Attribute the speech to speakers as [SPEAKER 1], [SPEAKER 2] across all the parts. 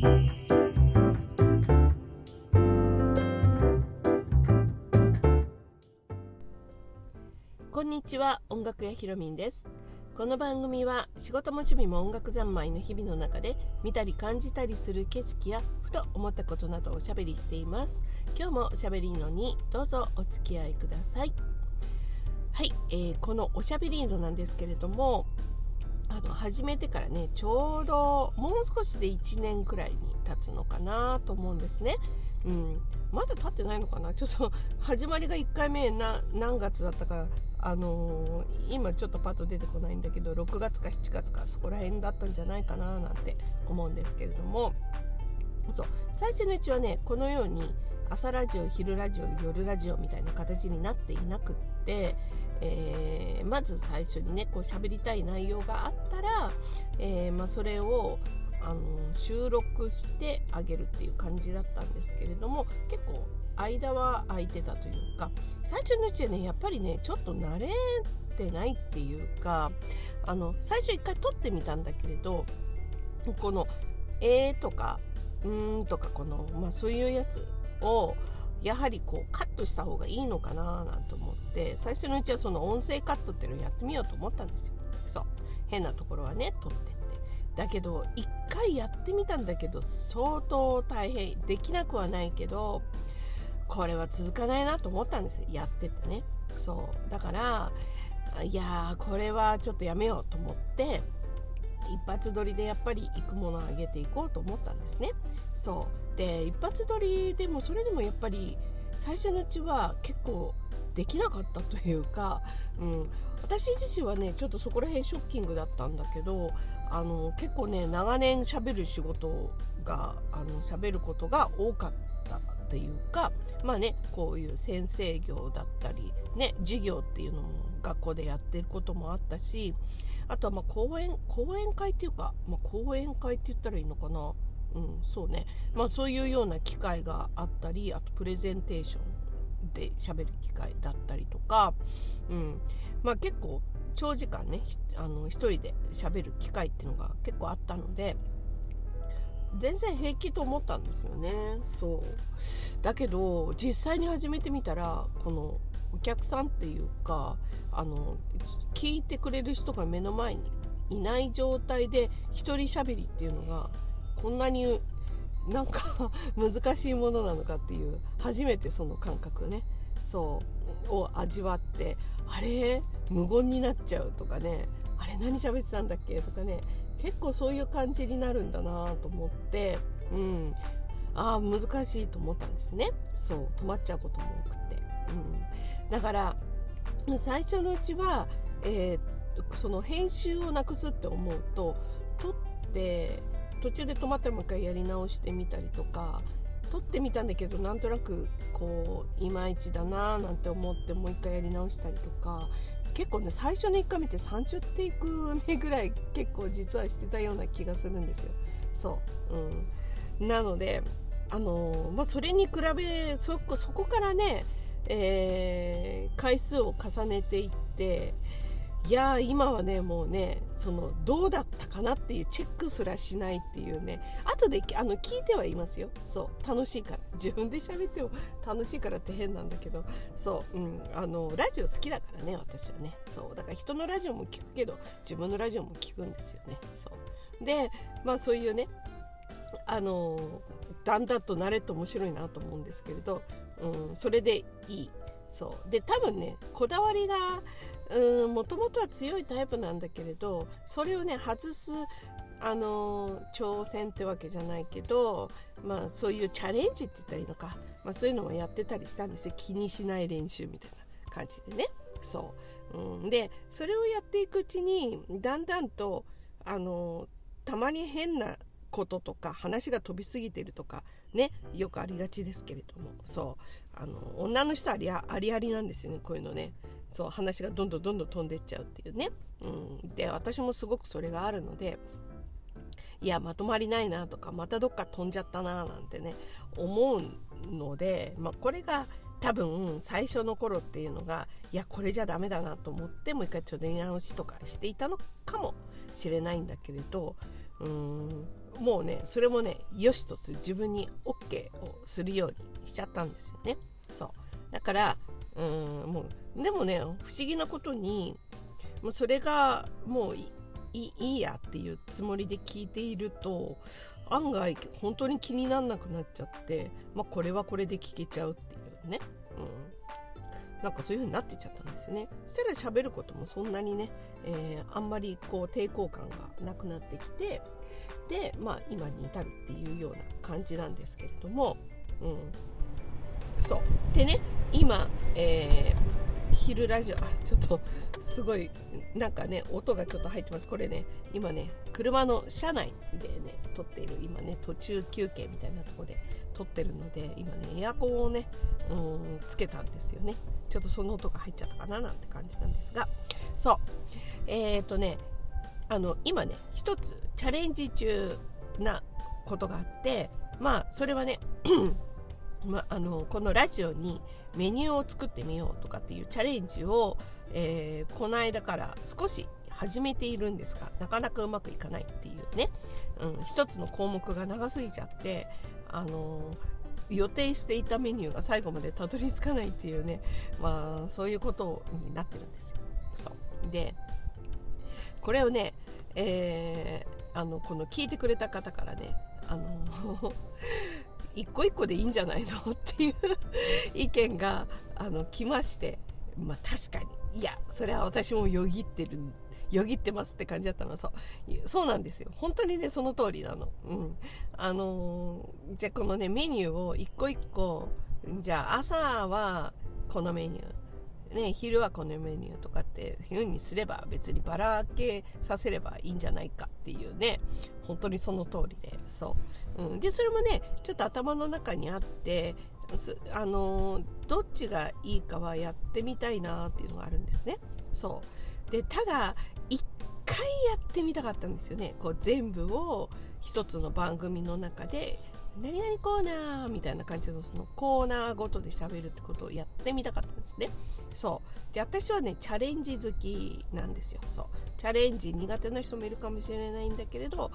[SPEAKER 1] こんにちは音楽屋ひろみんです。この番組は仕事も趣味も音楽三昧の日々の中で見たり感じたりする景色やふと思ったことなどをおしゃべりしています。今日もおしゃべりのにどうぞお付き合いください。はい、えー、このおしゃべりーノなんですけれどもあの始めてからねちょうどもう少しで1年くらいに経つのかなと思うんですね。うん、まだ経ってないのかな？ちょっと始まりが1回目な何月だったかあのー、今ちょっとパッと出てこないんだけど6月か7月かそこら辺だったんじゃないかななんて思うんですけれども。そう。最初のうちはねこのように朝ラジオ昼ラジオ夜ラジオみたいな形になっていなくって、えー、まず最初にねこう喋りたい内容があったら、えー、まあ、それをあの収録してあげるっていう感じだったんですけれども結構間は空いてたというか最初のうちはねやっぱりねちょっと慣れてないっていうかあの最初一回撮ってみたんだけれどこの「えー」とか「うーん」とかこの、まあ、そういうやつをやはりこうカットした方がいいのかななんて思って最初のうちはその音声カットっていうのをやってみようと思ったんですよ。そう。変なところはね撮ってって。だけど一回やってみたんだけど相当大変。できなくはないけどこれは続かないなと思ったんですやっててね。そう。だからいやーこれはちょっとやめようと思って一発撮りでやっぱり行くものを上げていこうと思ったんですね。そう。で一発撮りでもそれでもやっぱり最初のうちは結構できなかったというか、うん、私自身はねちょっとそこら辺ショッキングだったんだけどあの結構ね長年しゃべる仕事があの喋ることが多かったっていうかまあねこういう先生業だったりね授業っていうのも学校でやってることもあったしあとはま講演講演会っていうか、まあ、講演会って言ったらいいのかなうん、そうね、まあ、そういうような機会があったりあとプレゼンテーションで喋る機会だったりとか、うん。まあ、結構長時間ねあの一人で喋る機会っていうのが結構あったので全然平気と思ったんですよね。そう。だけど実際に始めてみたらこのお客さんっていうかあの聞いてくれる人が目の前にいない状態で一人喋りっていうのがこんなになんか 難しいものなのかっていう初めてその感覚ね。そうを味わってあれ？無言になっちゃうとかね。あれ何喋ってたんだっけ？とかね。結構そういう感じになるんだなと思って。うん。ああ難しいと思ったんですね。そう止まっちゃうことも多くて、うん、だから最初のうちは、えー、その編集をなくすって思うと撮って途中で止まったらもう一回やり直してみたりとか撮ってみたんだけどなんとなくこういまいちだなーなんて思ってもう一回やり直したりとか結構ね最初の1回目って30テイク目ぐらい結構実はしてたような気がするんですよ。そう、うん、なのであのー、まあ、それに比べそこからね、えー、回数を重ねていっていや今はねもうねそのどうだったかなっていうチェックすらしないっていうね後であの聞いてはいますよ。そう楽しいから。自分で喋っても楽しいからって変なんだけど。そう、うん、あのラジオ好きだからね私はね。そうだから人のラジオも聞くけど自分のラジオも聞くんですよね。そう。でまあそういうねあのだんだんと慣れて面白いなと思うんですけれど、うん、それでいい。そう。で多分ねこだわりがもともとは強いタイプなんだけれどそれをね外すあの挑戦ってわけじゃないけど、まあ、そういうチャレンジって言ったらいいのか、まあ、そういうのもやってたりしたんですよ。気にしない練習みたいな感じでね。そう、うん、でそれをやっていくうちにだんだんとあのたまに変なこととか話が飛びすぎてるとかねよくありがちですけれども。そう。あの女の人はありありありなんですよねこういうのね。そう話がどんどんどんどん飛んでっちゃうっていうね、うん、で私もすごくそれがあるのでいやまとまりないなとかまたどっか飛んじゃったななんてね思うので、まあ、これが多分最初の頃っていうのがいやこれじゃダメだなと思ってもう一回ちょっと練り直しとかしていたのかもしれないんだけれどうーん。もうねそれもねよしとする。自分に OK をするようにしちゃったんですよね。そう。だからうんもうでもね不思議なことにもうそれがもういいやっていうつもりで聞いていると案外本当に気にならなくなっちゃって、まあ、これはこれで聞けちゃうっていうね、うん、なんかそういう風になってっちゃったんですよね。そしたら喋ることもそんなにね、えー、あんまりこう抵抗感がなくなってきてで、まあ、今に至るっていうような感じなんですけれども、うん、そう。でね今、えー、昼ラジオあちょっとすごいなんかね音がちょっと入ってます。これね今ね車の車内でね撮っている今ね途中休憩みたいなとこで撮ってるので今ねエアコンをねうんつけたんですよね。ちょっとその音が入っちゃったかななんて感じなんですが。そう。えっ、ー、とねあの今ね一つチャレンジ中なことがあってまあそれはねまあのこのラジオにメニューを作ってみようとかっていうチャレンジを、えー、この間から少し始めているんですがなかなかうまくいかないっていうね、うん、一つの項目が長すぎちゃってあの予定していたメニューが最後までたどり着かないっていうね。まあそういうことになってるんですよ。そう。でこれをね、えー、あのこの聞いてくれた方からねあの一個一個でいいんじゃないの？っていう意見があの来まして。まあ確かに。いやそれは私もよぎってるよぎってますって感じだったの。そうそうなんですよ。本当にねその通りなの。うん。あのー、じゃあこのねメニューを一個一個じゃあ朝はこのメニュー。ね、昼はこのメニューとかっていうにすれば別にばらけさせればいいんじゃないかっていうね本当にその通りでそう、うん、でそれもねちょっと頭の中にあってあの、どっちがいいかはやってみたいなっていうのがあるんですね。そう。でただ一回やってみたかったんですよね。こう全部を一つの番組の中で何々コーナーみたいな感じのそのコーナーごとで喋るってことをやってみたかったんですね。そう。で私はねチャレンジ好きなんですよ。そう。チャレンジ苦手な人もいるかもしれないんだけれど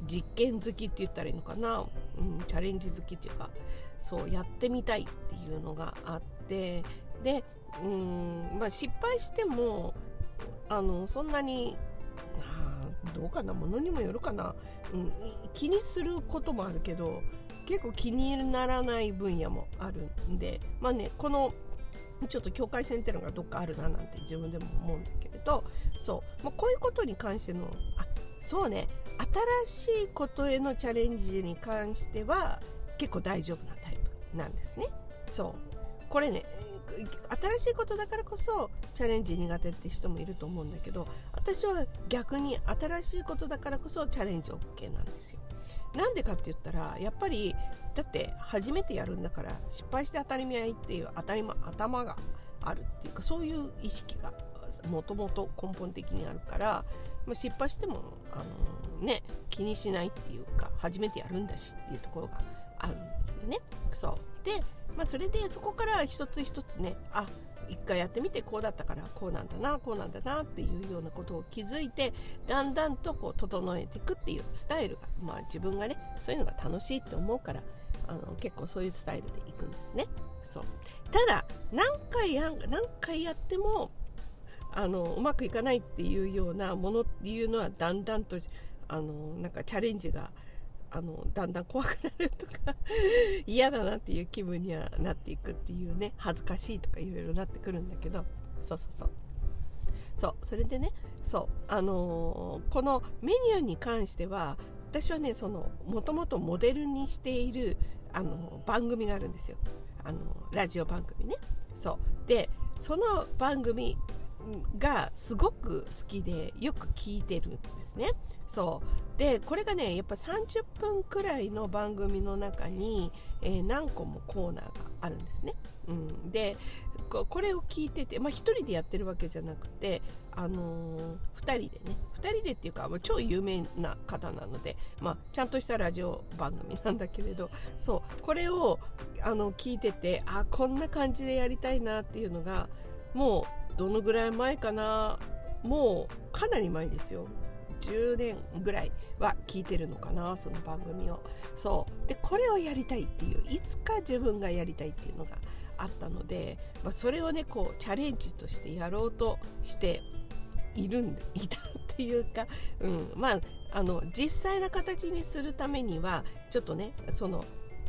[SPEAKER 1] 実験好きって言ったらいいのかな、うん、チャレンジ好きっていうかそうやってみたいっていうのがあって。でうん、まあ、失敗してもあのそんなにどうかなものにもよるかな、うん、気にすることもあるけど結構気にならない分野もあるんでまあねこのちょっと境界線っていうのがどっかあるななんて自分でも思うんだけれどそう、まあ、こういうことに関してのあそうね。新しいことへのチャレンジに関しては結構大丈夫なタイプなんですね。そう。これね新しいことだからこそチャレンジ苦手って人もいると思うんだけど私は逆に新しいことだからこそチャレンジ OK なんですよ。なんでかって言ったらやっぱりだって初めてやるんだから失敗して当たり前っていう当たり、前頭があるっていうかそういう意識がもともと根本的にあるからま失敗してもあの、ね、気にしないっていうか初めてやるんだしっていうところがあるんですよね。そうで、まあ、それでそこから一つ一つねあ一回やってみてこうだったからこうなんだなこうなんだなっていうようなことを気づいてだんだんとこう整えていくっていうスタイルが、まあ、自分がねそういうのが楽しいって思うからあの結構そういうスタイルでいくんですね。そう。ただ何回や何回やってもあのうまくいかないっていうようなものっていうのはだんだんとあのなんかチャレンジがあのだんだん怖くなるとか 嫌だなっていう気分にはなっていくっていうね恥ずかしいとかいろいろなってくるんだけど。そうそうそう。そうそれでねそうあのー、このメニューに関しては私はねそのもともとモデルにしているあの番組があるんですよ。あのラジオ番組ね。そう。でその番組がすごく好きでよく聞いてるんですね。そう。でこれがねやっぱ30分くらいの番組の中に、えー、何個もコーナーがあるんですね、うん、でこれを聞いてて、まあ、1人でやってるわけじゃなくて、あのー、2人でね2人でっていうか、まあ、超有名な方なので、まあ、ちゃんとしたラジオ番組なんだけれどそうこれをあの聞いててあこんな感じでやりたいなっていうのがもうどのぐらい前かなもうかなり前ですよ。10年ぐらいは聞いてるのかなその番組を。そう。でこれをやりたいっていういつか自分がやりたいっていうのがあったので、まあ、それをねこうチャレンジとしてやろうとしているんでいたっていうか、うん、まああの実際な形にするためにはちょっとねその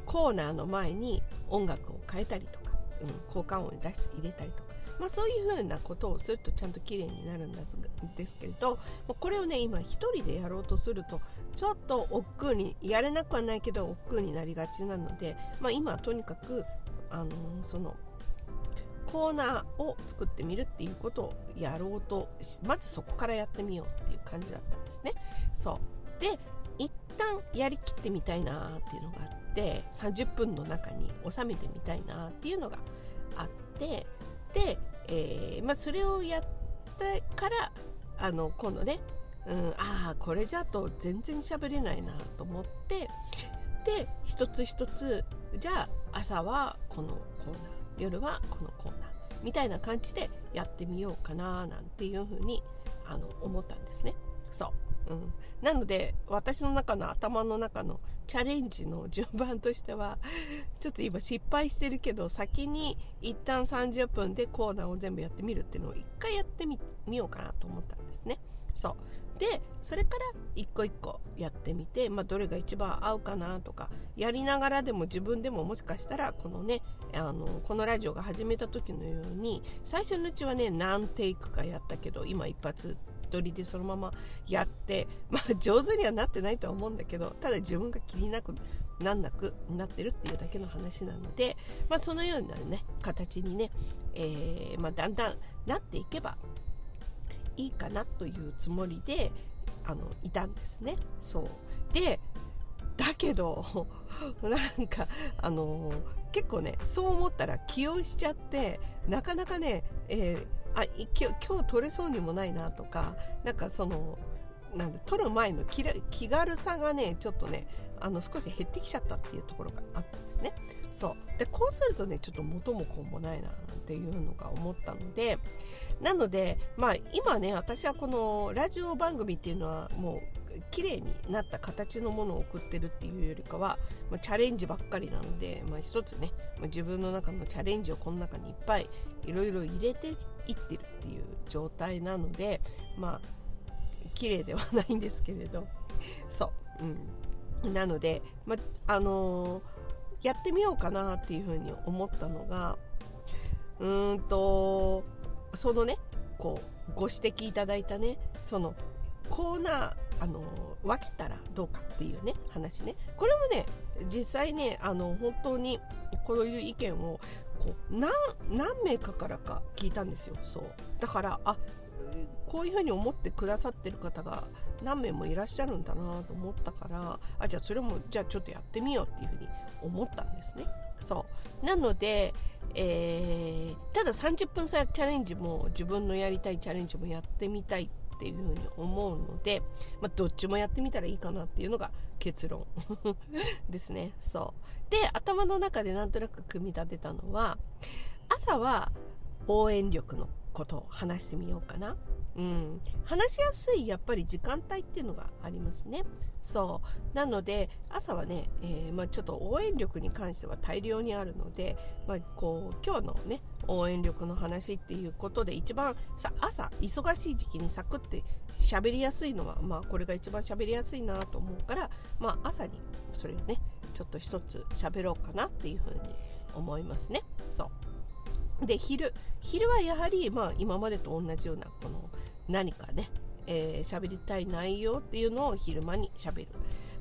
[SPEAKER 1] コーナーの前に音楽を変えたりとか、うん、交換音出して入れたりとかまあ、そういうふうなことをするとちゃんと綺麗になるんですけれどこれをね今1人でやろうとするとちょっと億劫にやれなくはないけど億劫になりがちなので、まあ、今とにかく、あのー、そのコーナーを作ってみるっていうことをやろうとまずそこからやってみようっていう感じだったんですね。そうで一旦やりきってみたいなっていうのがあって30分の中に収めてみたいなっていうのがあってで、えー、まあ、それをやってからあの今度ね、うん、ああこれじゃと全然喋れないなと思ってで一つ一つじゃあ朝はこのコーナー夜はこのコーナーみたいな感じでやってみようかななんていうふうにあの思ったんですね。そう、うん、なので私の中の頭の中のチャレンジの順番としては ちょっと今失敗してるけど先に一旦30分でコーナーを全部やってみるっていうのを一回やってみようかなと思ったんですね。そうでそれから一個一個やってみて、まあ、どれが一番合うかなとかやりながらでも自分でももしかしたらこのねあのこのラジオが始めた時のように最初のうちはね何テイクかやったけど今一発人でそのままやって、まあ、上手にはなってないとは思うんだけどただ自分が気になくなんなくなってるっていうだけの話なので、まあ、そのようなね形にね、えー、まあ、だんだんなっていけばいいかなというつもりであのいたんですね。そうでだけど なんかあの、結構ねそう思ったら起用しちゃってなかなかね、えーあ今日取れそうにもないなとかなんかそのなんで取る前の気軽さがねちょっとねあの少し減ってきちゃったっていうところがあったんですね。そう。でこうするとねちょっと元も子もないなっていうのが思ったのでなのでまあ今ね私はこのラジオ番組っていうのはもう綺麗になった形のものを送ってるっていうよりかは、まあ、チャレンジばっかりなので、まあ、一つね、まあ、自分の中のチャレンジをこの中にいっぱいいろいろ入れていってるっていう状態なのでまあ綺麗ではないんですけれど。そう、うん、なので、まあのー、やってみようかなっていうふうに思ったのがうーんとそのねこうご指摘いただいたねそのコーナーあの分けたらどうかっていうね話ね。これもね実際ねあの本当にこういう意見をこう何名かからか聞いたんですよ。そう。だからあこういうふうに思ってくださってる方が何名もいらっしゃるんだなと思ったからあじゃあそれもじゃあちょっとやってみようっていうふうに思ったんですね。そう。なので、えー、ただ30分さチャレンジも自分のやりたいチャレンジもやってみたいっていうふうに思うので、まあ、どっちもやってみたらいいかなっていうのが結論 ですね。そう。で頭の中でなんとなく組み立てたのは朝は応援力のことを話してみようかなうん、話しやすいやっぱり時間帯っていうのがありますね。そうなので朝はね、えー、まあ、ちょっと応援力に関しては大量にあるので、まあ、こう今日のね応援力の話っていうことで一番さ朝忙しい時期にサクって喋りやすいのは、まあ、これが一番喋りやすいなと思うから、まあ、朝にそれをねちょっと一つ喋ろうかなっていうふうに思いますね。そうで昼昼はやはり、まあ、今までと同じようなこの何かねえー、りたい内容っていうのを昼間にしゃべる。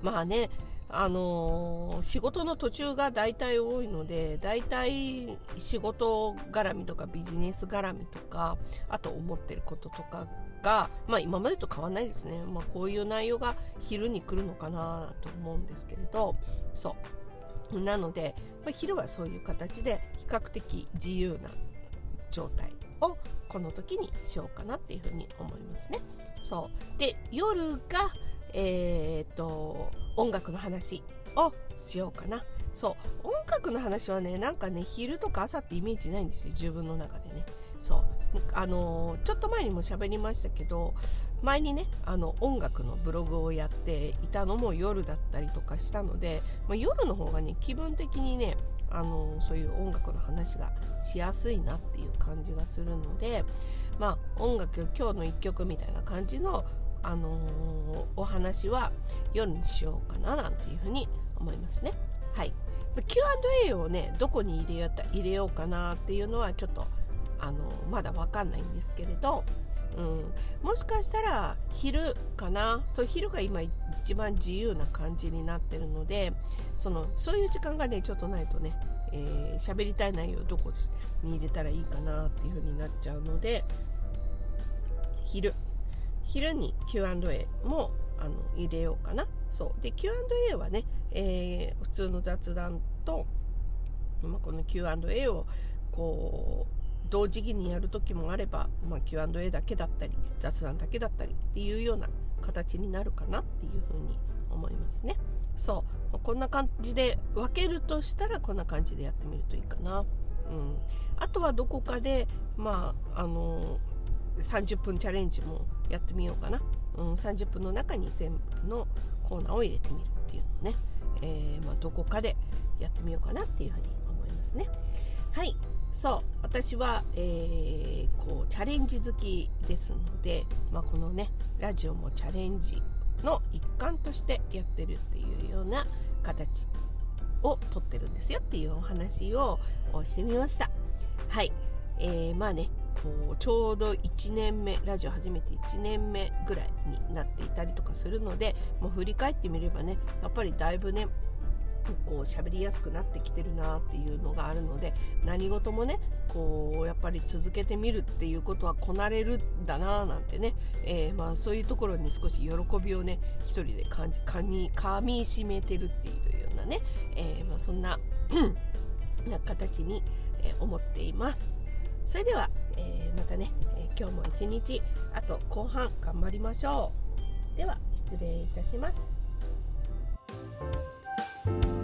[SPEAKER 1] まあねあのー、仕事の途中が大体多いので大体仕事絡みとかビジネス絡みとかあと思ってることとかが、まあ、今までと変わらないですね、まあ、こういう内容が昼に来るのかなと思うんですけれど。そう。なので、まあ、昼はそういう形で較的自由な状態をこの時にしようかなっていうふうに思いますね。そう。で夜がえー、と音楽の話をしようかな。そう。音楽の話はねなんかね昼とか朝ってイメージないんですよ。自分の中でね。そう。あのちょっと前にも喋りましたけど前にねあの音楽のブログをやっていたのも夜だったりとかしたので、まあ、夜の方がね気分的にねあのそういう音楽の話がしやすいなっていう感じがするのでまあ音楽今日の1曲みたいな感じの、あのー、お話は夜にしようかななんていうふうに思いますね。はい Q&A をねどこに入れよう入れようかなっていうのはちょっとあのまだ分かんないんですけれど、うん、もしかしたら昼かな？そう昼が今一番自由な感じになってるのでそのそういう時間がねちょっとないとねえー、喋りたい内容どこに入れたらいいかなっていう風になっちゃうので昼。昼に Q&A もあの入れようかな。そう。で Q&A はね、えー、普通の雑談と、まあ、この Q&A をこう同時期にやる時もあれば、まあ、Q&A だけだったり雑談だけだったりっていうような形になるかなっていうふうに思いますね。そうこんな感じで分けるとしたらこんな感じでやってみるといいかな。うん、あとはどこかでまああの30分チャレンジもやってみようかな。うん、30分の中に全部のコーナーを入れてみるっていうのね、えー、まあ、どこかでやってみようかなっていうふうに思いますね。はい。そう。私は、えー、こうチャレンジ好きですので、まあ、このねラジオもチャレンジの一環としてやってるっていうような形をとってるんですよっていうお話をしてみました。はい、えー、まあねこうちょうど1年目ラジオ始めて1年目ぐらいになっていたりとかするのでもう振り返ってみればねやっぱりだいぶねこう喋りやすくなってきてるなっていうのがあるので何事もねこうやっぱり続けてみるっていうことはこなれるんだななんてね、えー、まあ、そういうところに少し喜びをね一人でかにかみしめてるっていうようなね、えー、まあ、そんなな形に、え思っています。それでは、えまたね、え今日も一日あと後半頑張りましょう。では失礼いたします。you